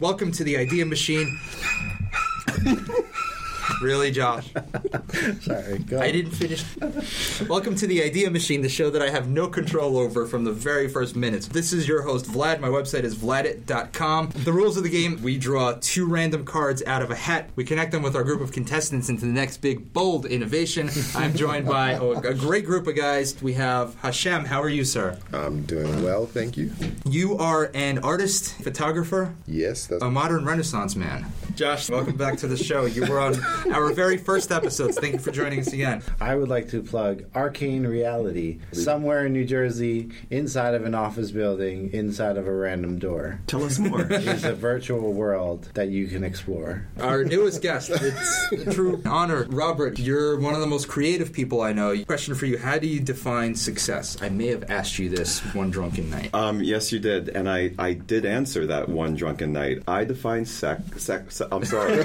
Welcome to the Idea Machine. Really, Josh? Sorry, go. I didn't finish. Welcome to the Idea Machine, the show that I have no control over from the very first minutes. This is your host, Vlad. My website is vladit.com. The rules of the game we draw two random cards out of a hat. We connect them with our group of contestants into the next big, bold innovation. I'm joined by a, a great group of guys. We have Hashem. How are you, sir? I'm doing well, thank you. You are an artist, photographer, Yes, that's a modern renaissance man. Josh, welcome back to the show. You were on our very first episodes. Thank you for joining us again. I would like to plug Arcane Reality, somewhere in New Jersey, inside of an office building, inside of a random door. Tell us more. It's a virtual world that you can explore. Our newest guest, it's a true honor. Robert, you're one of the most creative people I know. Question for you How do you define success? I may have asked you this one drunken night. um, yes, you did, and I, I did answer that one drunken night. I define sex. sex I'm sorry.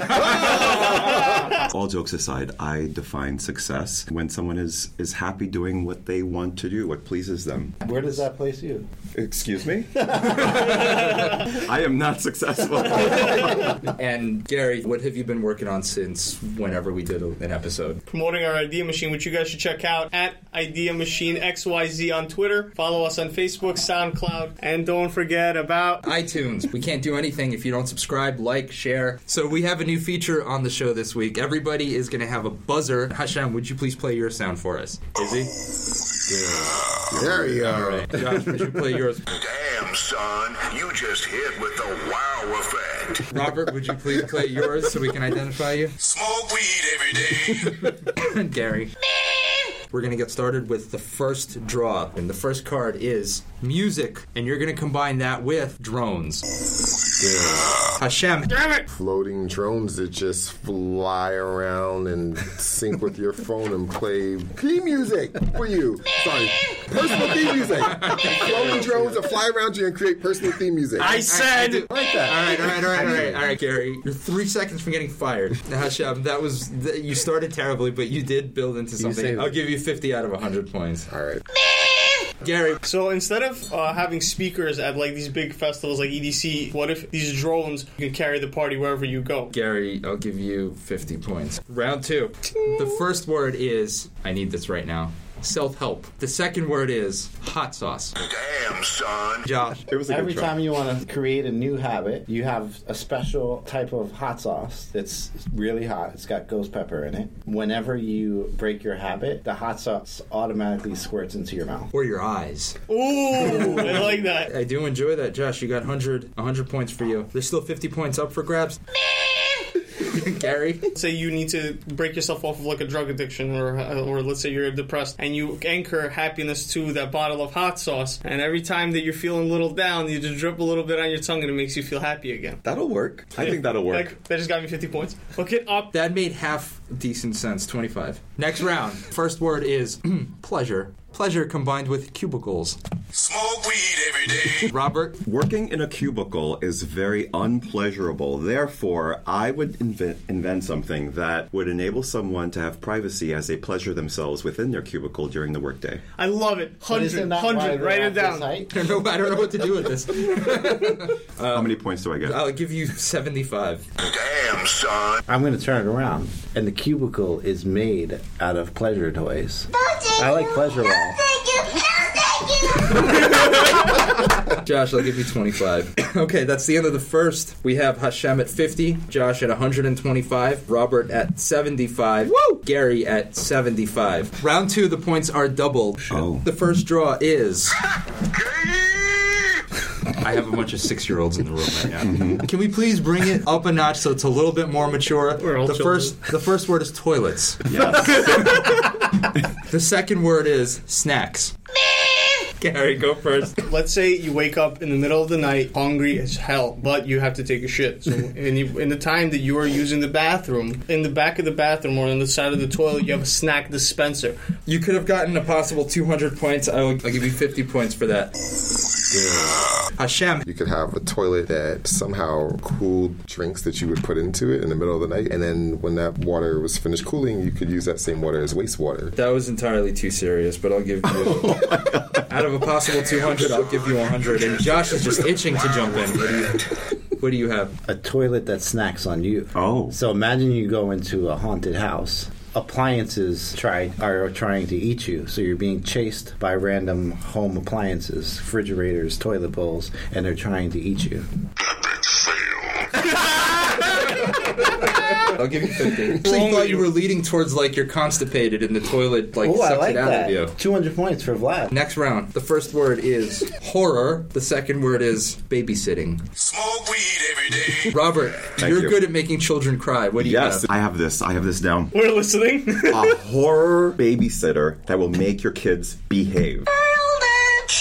All jokes aside, I define success when someone is is happy doing what they want to do, what pleases them. Where does that place you? Excuse me. I am not successful. And Gary, what have you been working on since whenever we did an episode? promoting our Idea Machine, which you guys should check out at Idea Machine XYZ on Twitter. Follow us on Facebook, SoundCloud, and don't forget about iTunes. We can't do anything if you don't subscribe, like, share. So we have a new feature on the show this week. Everybody is going to have a buzzer. Hashem, would you please play your sound for us? Izzy? there you are. go. right. Josh, would you play yours? Damn, son, you just hit with the wow effect. Robert, would you please play yours so we can identify you? Smoke weed every day. Gary. We're going to get started with the first draw. And the first card is music. And you're going to combine that with drones. Hashem. Floating drones that just fly around and sync with your phone and play theme music for you. Sorry, personal theme music. Floating drones that fly around you and create personal theme music. I said like that. All right, all right, all right, all right, all right, Gary. You're three seconds from getting fired. Now, Hashem, that was th- you started terribly, but you did build into something. I'll give you 50 out of 100 points. All right. Gary, So instead of uh, having speakers at like these big festivals like EDC, what if these drones can carry the party wherever you go? Gary, I'll give you 50 points. Round two. The first word is I need this right now. Self help. The second word is hot sauce. Damn, son. Josh. It was a Every good try. time you want to create a new habit, you have a special type of hot sauce that's really hot. It's got ghost pepper in it. Whenever you break your habit, the hot sauce automatically squirts into your mouth. Or your eyes. Ooh, I like that. I do enjoy that, Josh. You got 100, 100 points for you. There's still 50 points up for grabs. Gary. Say you need to break yourself off of like a drug addiction, or uh, or let's say you're depressed, and you anchor happiness to that bottle of hot sauce, and every time that you're feeling a little down, you just drip a little bit on your tongue, and it makes you feel happy again. That'll work. I think that'll work. Like, that just got me 50 points. Look it up. That made half decent sense. 25. Next round. First word is pleasure. Pleasure combined with cubicles. Smoke weed every day. Robert. Working in a cubicle is very unpleasurable. Therefore, I would invent, invent something that would enable someone to have privacy as they pleasure themselves within their cubicle during the workday. I love it. But isn't 100, that why 100, write it down. I don't know, I don't know what to do with this. How many points do I get? I'll give you 75. Damn, son. I'm going to turn it around. And the cubicle is made out of pleasure toys. I like pleasure wall. Thank you. Thank you. Josh, I'll give you 25. okay, that's the end of the first. We have Hashem at 50, Josh at 125, Robert at 75, Woo! Gary at 75. Round two, the points are doubled. Oh. The first draw is. I have a bunch of six year olds in the room right now. Mm-hmm. Can we please bring it up a notch so it's a little bit more mature? We're all the children. first the first word is toilets. Yes. The second word is snacks. Gary, go first. Let's say you wake up in the middle of the night, hungry as hell, but you have to take a shit. So, in, you, in the time that you are using the bathroom, in the back of the bathroom or on the side of the toilet, you have a snack dispenser. You could have gotten a possible 200 points. I will, I'll give you 50 points for that. Hashem. You could have a toilet that somehow cooled drinks that you would put into it in the middle of the night, and then when that water was finished cooling, you could use that same water as wastewater. That was entirely too serious, but I'll give you. out of a possible 200, I'll give you 100. And Josh is just itching to jump in. What do you- What do you have? A toilet that snacks on you. Oh. So imagine you go into a haunted house. Appliances try are trying to eat you, so you're being chased by random home appliances, refrigerators, toilet bowls, and they're trying to eat you. I'll give you 50. I actually thought you were leading towards like you're constipated in the toilet, like Oh, I sucks like it out that. of you. 200 points for Vlad. Next round. The first word is horror. The second word is babysitting. Smoke weed every day. Robert, you're you. good at making children cry. What do you Yes, have? I have this. I have this down. We're listening. A horror babysitter that will make your kids behave.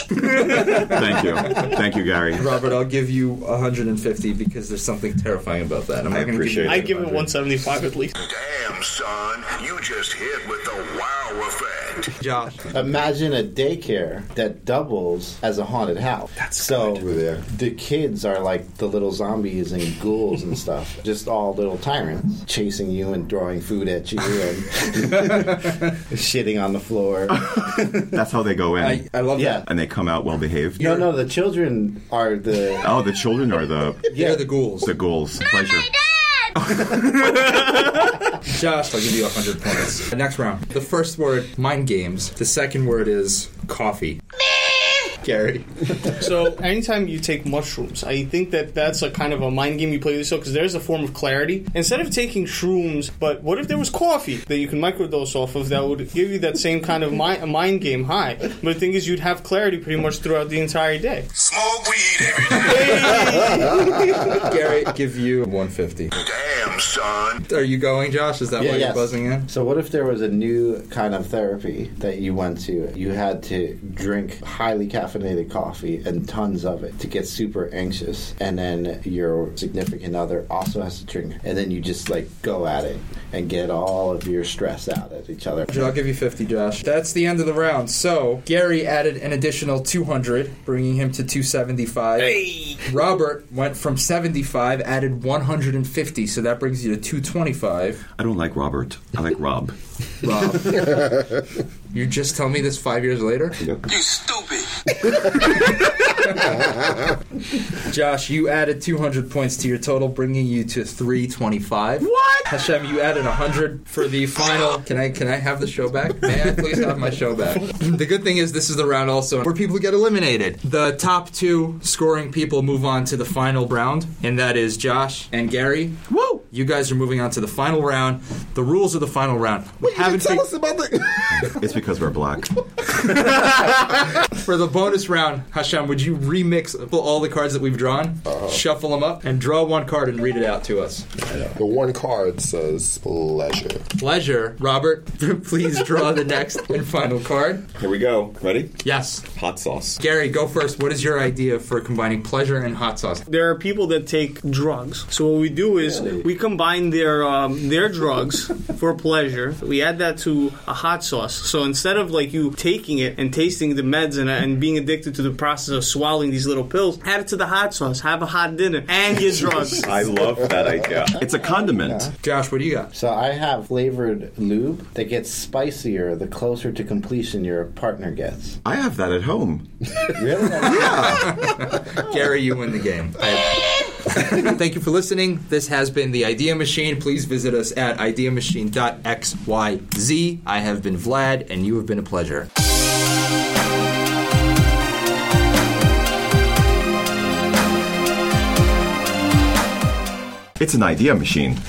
Thank you. Thank you, Gary. Robert, I'll give you 150 because there's something terrifying about that. I'm I not gonna appreciate give I you give it 175 at least. Damn, son, you just hit with the wow effect. Josh. Imagine a daycare that doubles as a haunted house. That's so there. the kids are like the little zombies and ghouls and stuff, just all little tyrants chasing you and throwing food at you and shitting on the floor. That's how they go in. I, I love Yeah. that. and they come out well behaved. No, no, the children are the Oh, the children are the They're the ghouls. the goals. Pleasure. Josh, I'll give you 100 points. Next round. The first word, mind games. The second word is coffee. Gary. So anytime you take mushrooms, I think that that's a kind of a mind game you play with yourself because there's a form of clarity. Instead of taking shrooms, but what if there was coffee that you can microdose off of that would give you that same kind of mind, mind game high? But the thing is, you'd have clarity pretty much throughout the entire day. Smoke weed every day. Gary, give you 150. Damn, son. Are you going, Josh? Is that Yeah, why you're yes. buzzing in? So what if there was a new kind of therapy that you went to? You had to drink highly caffeinated coffee and tons of it to get super anxious, and then your significant other also has to drink, and then you just like go at it and get all of your stress out at each other. I'll give you 50, Josh. That's the end of the round. So, Gary added an additional 200, bringing him to 275. Hey! Robert went from 75, added 150, so that brings you to 225. I don't like Robert. I like Rob. Rob. you just tell me this five years later? You stupid. Josh, you added 200 points to your total, bringing you to 325. What? Hashem, you added 100 for the final. Can I can I have the show back? May I please have my show back? the good thing is this is the round also where people get eliminated. The top two scoring people move on to the final round, and that is Josh and Gary. Woo! You guys are moving on to the final round. The rules of the final round. We You didn't haven't tell fig- us about the. It's because we're black. for the bonus round. Hashem, would you remix all the cards that we've drawn, uh-huh. shuffle them up, and draw one card and read it out to us? the one card says pleasure. Pleasure. Robert, please draw the next and final card. Here we go. Ready? Yes. Hot sauce. Gary, go first. What is your idea for combining pleasure and hot sauce? There are people that take drugs. So what we do is we combine their um, their drugs for pleasure. We add that to a hot sauce. So instead of like you taking it and tasting the meds and, and being addicted to the process of swallowing these little pills, add it to the hot sauce. Have a hot dinner and your drugs. I love that idea. It's a condiment. Josh, what do you got? So I have flavored lube that gets spicier the closer to completion your partner gets. I have that at home. Really? yeah. Gary, you win the game. I- Thank you for listening. This has been the Idea Machine. Please visit us at ideamachine.xyz. I have been Vlad, and you have been a pleasure. It's an idea machine.